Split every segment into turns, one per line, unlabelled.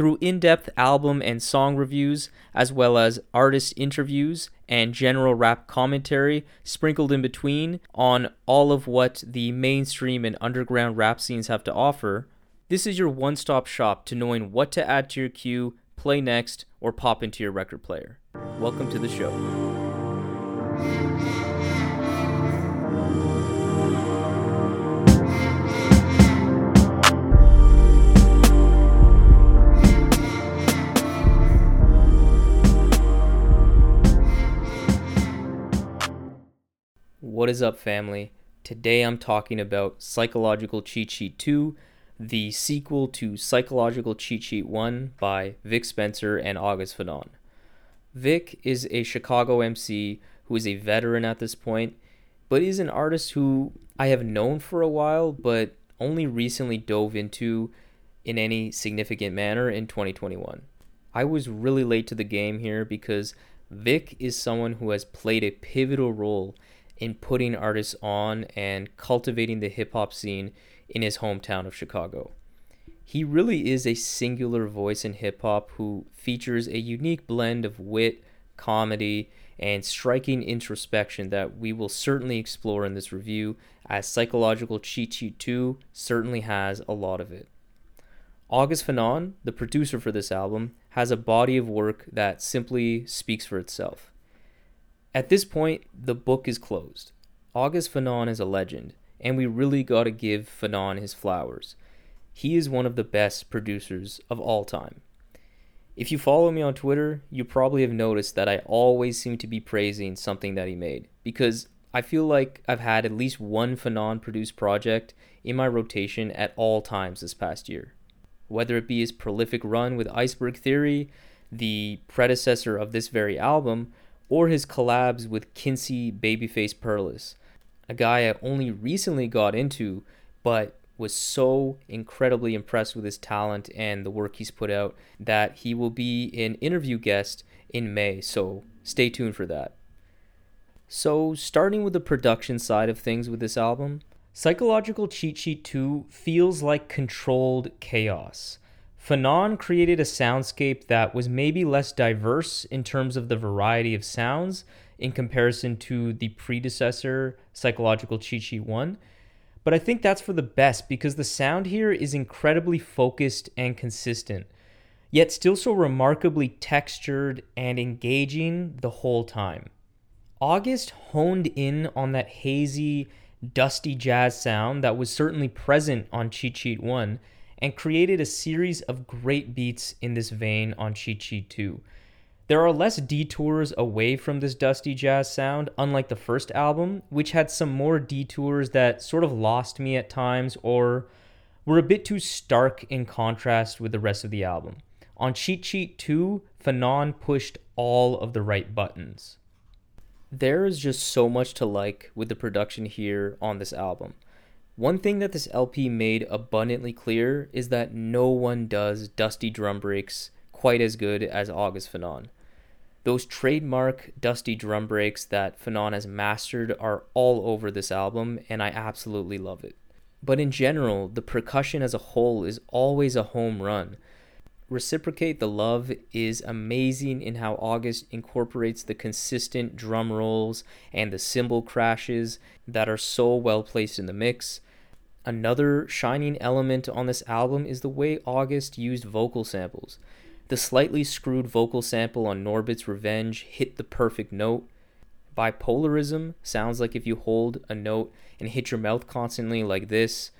Through in depth album and song reviews, as well as artist interviews and general rap commentary sprinkled in between on all of what the mainstream and underground rap scenes have to offer, this is your one stop shop to knowing what to add to your queue, play next, or pop into your record player. Welcome to the show. What is up, family? Today I'm talking about Psychological Cheat Sheet 2, the sequel to Psychological Cheat Sheet 1 by Vic Spencer and August Fanon. Vic is a Chicago MC who is a veteran at this point, but is an artist who I have known for a while, but only recently dove into in any significant manner in 2021. I was really late to the game here because Vic is someone who has played a pivotal role in putting artists on and cultivating the hip hop scene in his hometown of Chicago. He really is a singular voice in hip hop who features a unique blend of wit, comedy, and striking introspection that we will certainly explore in this review, as Psychological Cheat Sheet 2 certainly has a lot of it. August Fanon, the producer for this album, has a body of work that simply speaks for itself. At this point, the book is closed. August Fanon is a legend, and we really got to give Fanon his flowers. He is one of the best producers of all time. If you follow me on Twitter, you probably have noticed that I always seem to be praising something that he made because I feel like I've had at least one Fanon produced project in my rotation at all times this past year. Whether it be his prolific run with Iceberg Theory, the predecessor of this very album, or his collabs with Kinsey Babyface Perlis, a guy I only recently got into, but was so incredibly impressed with his talent and the work he's put out that he will be an interview guest in May, so stay tuned for that. So, starting with the production side of things with this album, Psychological Cheat Sheet 2 feels like controlled chaos. Fanon created a soundscape that was maybe less diverse in terms of the variety of sounds in comparison to the predecessor, Psychological Cheat Sheet 1. But I think that's for the best because the sound here is incredibly focused and consistent, yet still so remarkably textured and engaging the whole time. August honed in on that hazy, dusty jazz sound that was certainly present on Cheat Sheet 1 and created a series of great beats in this vein on Cheat Sheet 2. There are less detours away from this dusty jazz sound, unlike the first album, which had some more detours that sort of lost me at times or were a bit too stark in contrast with the rest of the album. On Cheat Sheet 2, Fanon pushed all of the right buttons. There is just so much to like with the production here on this album. One thing that this LP made abundantly clear is that no one does dusty drum breaks quite as good as August Fanon. Those trademark dusty drum breaks that Fanon has mastered are all over this album, and I absolutely love it. But in general, the percussion as a whole is always a home run. Reciprocate the Love is amazing in how August incorporates the consistent drum rolls and the cymbal crashes that are so well placed in the mix. Another shining element on this album is the way August used vocal samples. The slightly screwed vocal sample on Norbit's Revenge hit the perfect note. Bipolarism sounds like if you hold a note and hit your mouth constantly like this.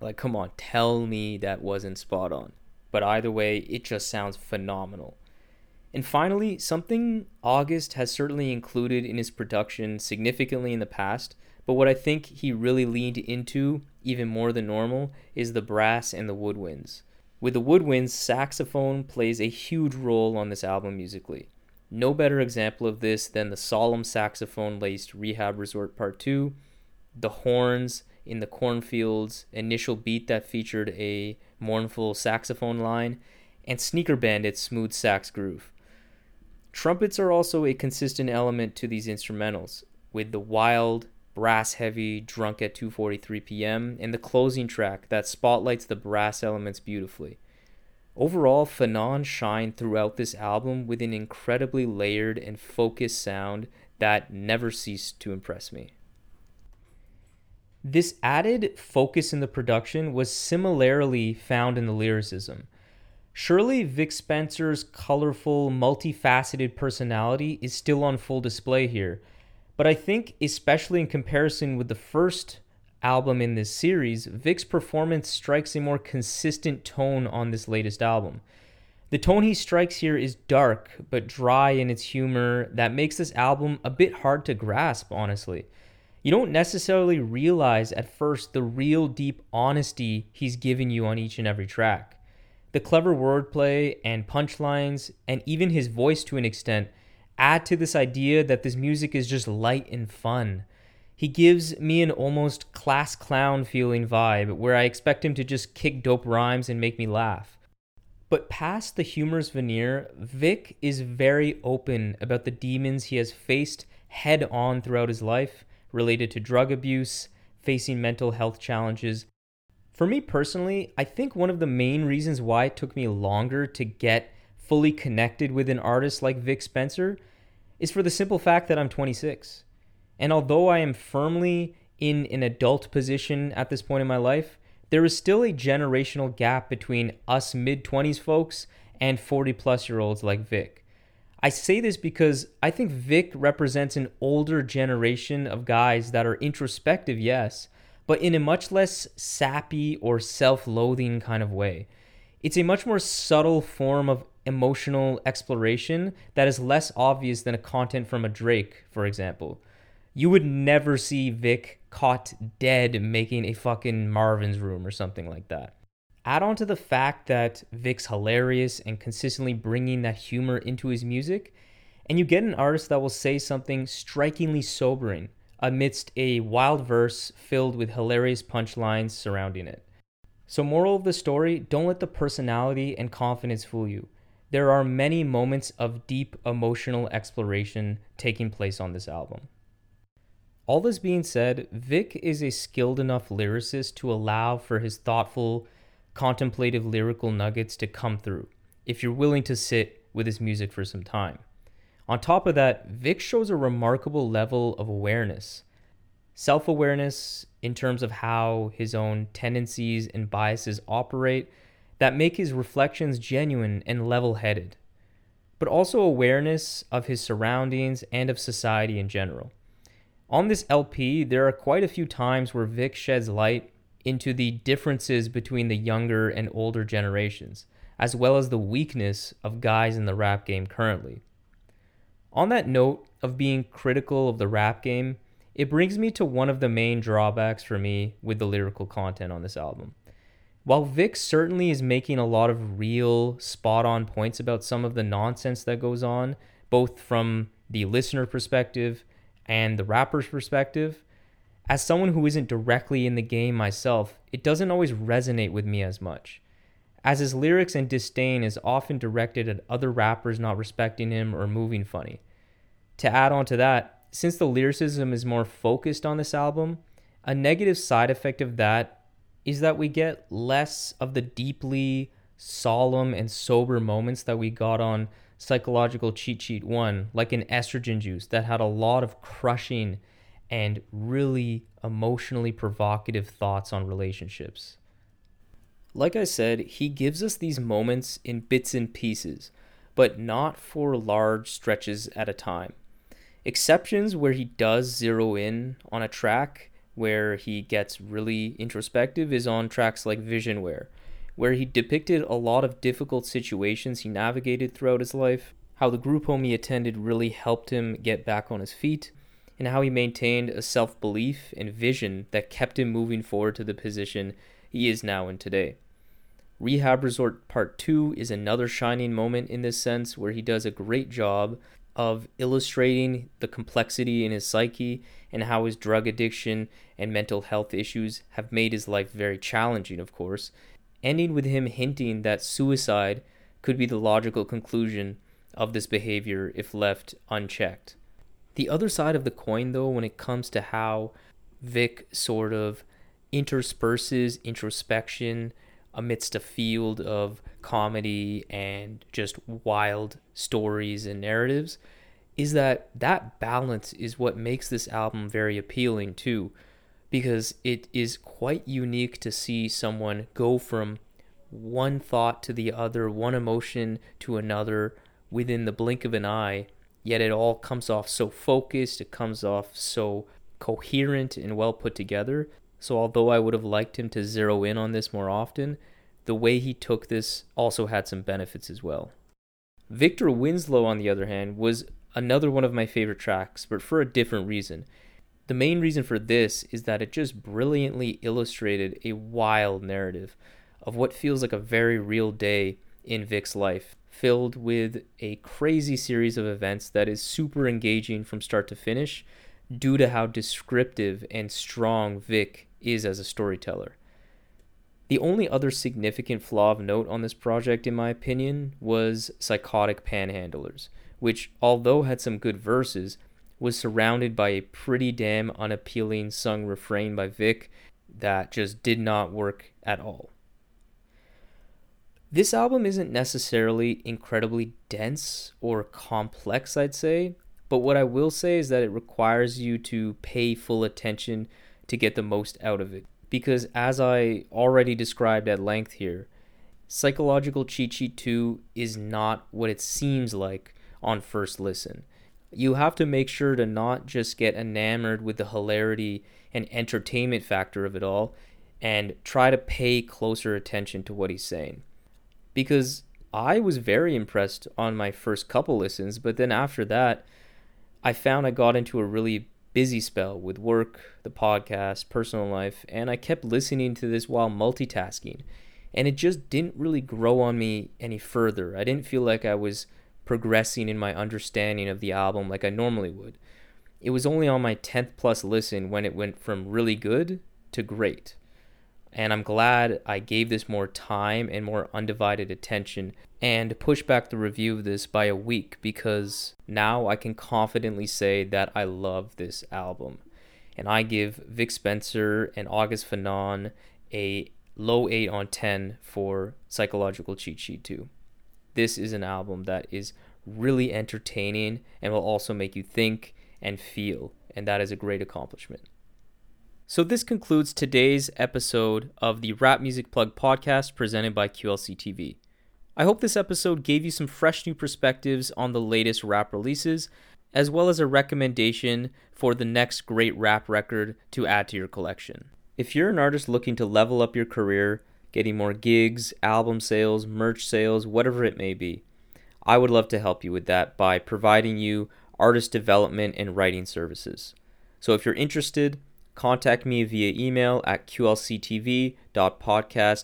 Like, come on, tell me that wasn't spot on. But either way, it just sounds phenomenal. And finally, something August has certainly included in his production significantly in the past, but what I think he really leaned into even more than normal is the brass and the woodwinds. With the woodwinds, saxophone plays a huge role on this album musically. No better example of this than the solemn saxophone laced Rehab Resort Part 2, the horns in the cornfields, initial beat that featured a mournful saxophone line, and Sneaker Bandit's smooth sax groove. Trumpets are also a consistent element to these instrumentals, with the wild, brass heavy Drunk at 2:43 p.m. and the closing track that spotlights the brass elements beautifully. Overall, Fanon shined throughout this album with an incredibly layered and focused sound that never ceased to impress me. This added focus in the production was similarly found in the lyricism. Surely Vic Spencer's colorful, multifaceted personality is still on full display here, but I think, especially in comparison with the first album in this series, Vic's performance strikes a more consistent tone on this latest album. The tone he strikes here is dark but dry in its humor that makes this album a bit hard to grasp, honestly. You don't necessarily realize at first the real deep honesty he's giving you on each and every track. The clever wordplay and punchlines, and even his voice to an extent, add to this idea that this music is just light and fun. He gives me an almost class clown feeling vibe where I expect him to just kick dope rhymes and make me laugh. But past the humorous veneer, Vic is very open about the demons he has faced head on throughout his life related to drug abuse, facing mental health challenges. For me personally, I think one of the main reasons why it took me longer to get fully connected with an artist like Vic Spencer is for the simple fact that I'm 26. And although I am firmly in an adult position at this point in my life, there is still a generational gap between us mid 20s folks and 40 plus year olds like Vic. I say this because I think Vic represents an older generation of guys that are introspective, yes, but in a much less sappy or self loathing kind of way. It's a much more subtle form of emotional exploration that is less obvious than a content from a Drake, for example. You would never see Vic caught dead making a fucking Marvin's room or something like that. Add on to the fact that Vic's hilarious and consistently bringing that humor into his music, and you get an artist that will say something strikingly sobering amidst a wild verse filled with hilarious punchlines surrounding it. So, moral of the story don't let the personality and confidence fool you. There are many moments of deep emotional exploration taking place on this album. All this being said, Vic is a skilled enough lyricist to allow for his thoughtful, contemplative lyrical nuggets to come through if you're willing to sit with his music for some time. On top of that, Vic shows a remarkable level of awareness. Self awareness in terms of how his own tendencies and biases operate that make his reflections genuine and level headed, but also awareness of his surroundings and of society in general. On this LP, there are quite a few times where Vic sheds light into the differences between the younger and older generations, as well as the weakness of guys in the rap game currently. On that note of being critical of the rap game, it brings me to one of the main drawbacks for me with the lyrical content on this album. While Vic certainly is making a lot of real, spot on points about some of the nonsense that goes on, both from the listener perspective and the rapper's perspective, as someone who isn't directly in the game myself, it doesn't always resonate with me as much. As his lyrics and disdain is often directed at other rappers not respecting him or moving funny. To add on to that, since the lyricism is more focused on this album, a negative side effect of that is that we get less of the deeply solemn and sober moments that we got on psychological cheat sheet 1 like an estrogen juice that had a lot of crushing and really emotionally provocative thoughts on relationships. Like i said he gives us these moments in bits and pieces but not for large stretches at a time exceptions where he does zero in on a track where he gets really introspective is on tracks like Visionware, where he depicted a lot of difficult situations he navigated throughout his life, how the group home he attended really helped him get back on his feet, and how he maintained a self belief and vision that kept him moving forward to the position he is now in today. Rehab Resort Part 2 is another shining moment in this sense where he does a great job of illustrating the complexity in his psyche and how his drug addiction and mental health issues have made his life very challenging, of course, ending with him hinting that suicide could be the logical conclusion of this behavior if left unchecked. The other side of the coin, though, when it comes to how Vic sort of intersperses introspection amidst a field of comedy and just wild stories and narratives is that that balance is what makes this album very appealing too because it is quite unique to see someone go from one thought to the other one emotion to another within the blink of an eye yet it all comes off so focused it comes off so coherent and well put together so although I would have liked him to zero in on this more often, the way he took this also had some benefits as well. Victor Winslow, on the other hand, was another one of my favorite tracks, but for a different reason. The main reason for this is that it just brilliantly illustrated a wild narrative of what feels like a very real day in Vic's life, filled with a crazy series of events that is super engaging from start to finish due to how descriptive and strong Vic is as a storyteller. The only other significant flaw of note on this project, in my opinion, was Psychotic Panhandlers, which, although had some good verses, was surrounded by a pretty damn unappealing sung refrain by Vic that just did not work at all. This album isn't necessarily incredibly dense or complex, I'd say, but what I will say is that it requires you to pay full attention to get the most out of it. Because as I already described at length here, Psychological Cheat Sheet 2 is not what it seems like on first listen. You have to make sure to not just get enamored with the hilarity and entertainment factor of it all and try to pay closer attention to what he's saying. Because I was very impressed on my first couple listens, but then after that, I found I got into a really busy spell with work, the podcast, personal life, and I kept listening to this while multitasking. And it just didn't really grow on me any further. I didn't feel like I was progressing in my understanding of the album like I normally would. It was only on my 10th plus listen when it went from really good to great. And I'm glad I gave this more time and more undivided attention and push back the review of this by a week because now I can confidently say that I love this album. And I give Vic Spencer and August Fanon a low 8 on 10 for Psychological Cheat Sheet 2. This is an album that is really entertaining and will also make you think and feel, and that is a great accomplishment. So, this concludes today's episode of the Rap Music Plug podcast presented by QLC TV. I hope this episode gave you some fresh new perspectives on the latest rap releases, as well as a recommendation for the next great rap record to add to your collection. If you're an artist looking to level up your career, getting more gigs, album sales, merch sales, whatever it may be, I would love to help you with that by providing you artist development and writing services. So if you're interested, contact me via email at qlctv.podcast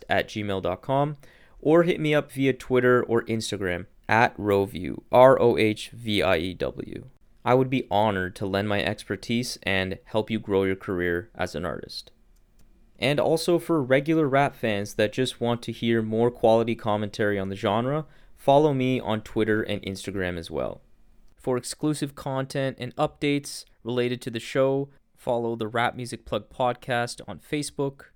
at gmail.com or hit me up via Twitter or Instagram at Rohview, R O H V I E W. I would be honored to lend my expertise and help you grow your career as an artist. And also for regular rap fans that just want to hear more quality commentary on the genre, follow me on Twitter and Instagram as well. For exclusive content and updates related to the show, follow the Rap Music Plug podcast on Facebook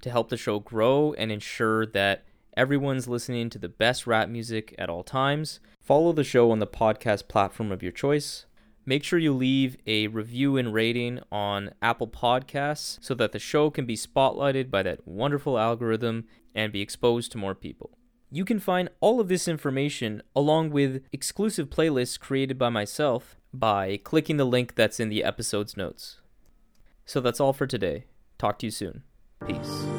to help the show grow and ensure that everyone's listening to the best rap music at all times. Follow the show on the podcast platform of your choice. Make sure you leave a review and rating on Apple Podcasts so that the show can be spotlighted by that wonderful algorithm and be exposed to more people. You can find all of this information along with exclusive playlists created by myself by clicking the link that's in the episode's notes. So that's all for today. Talk to you soon. Peace.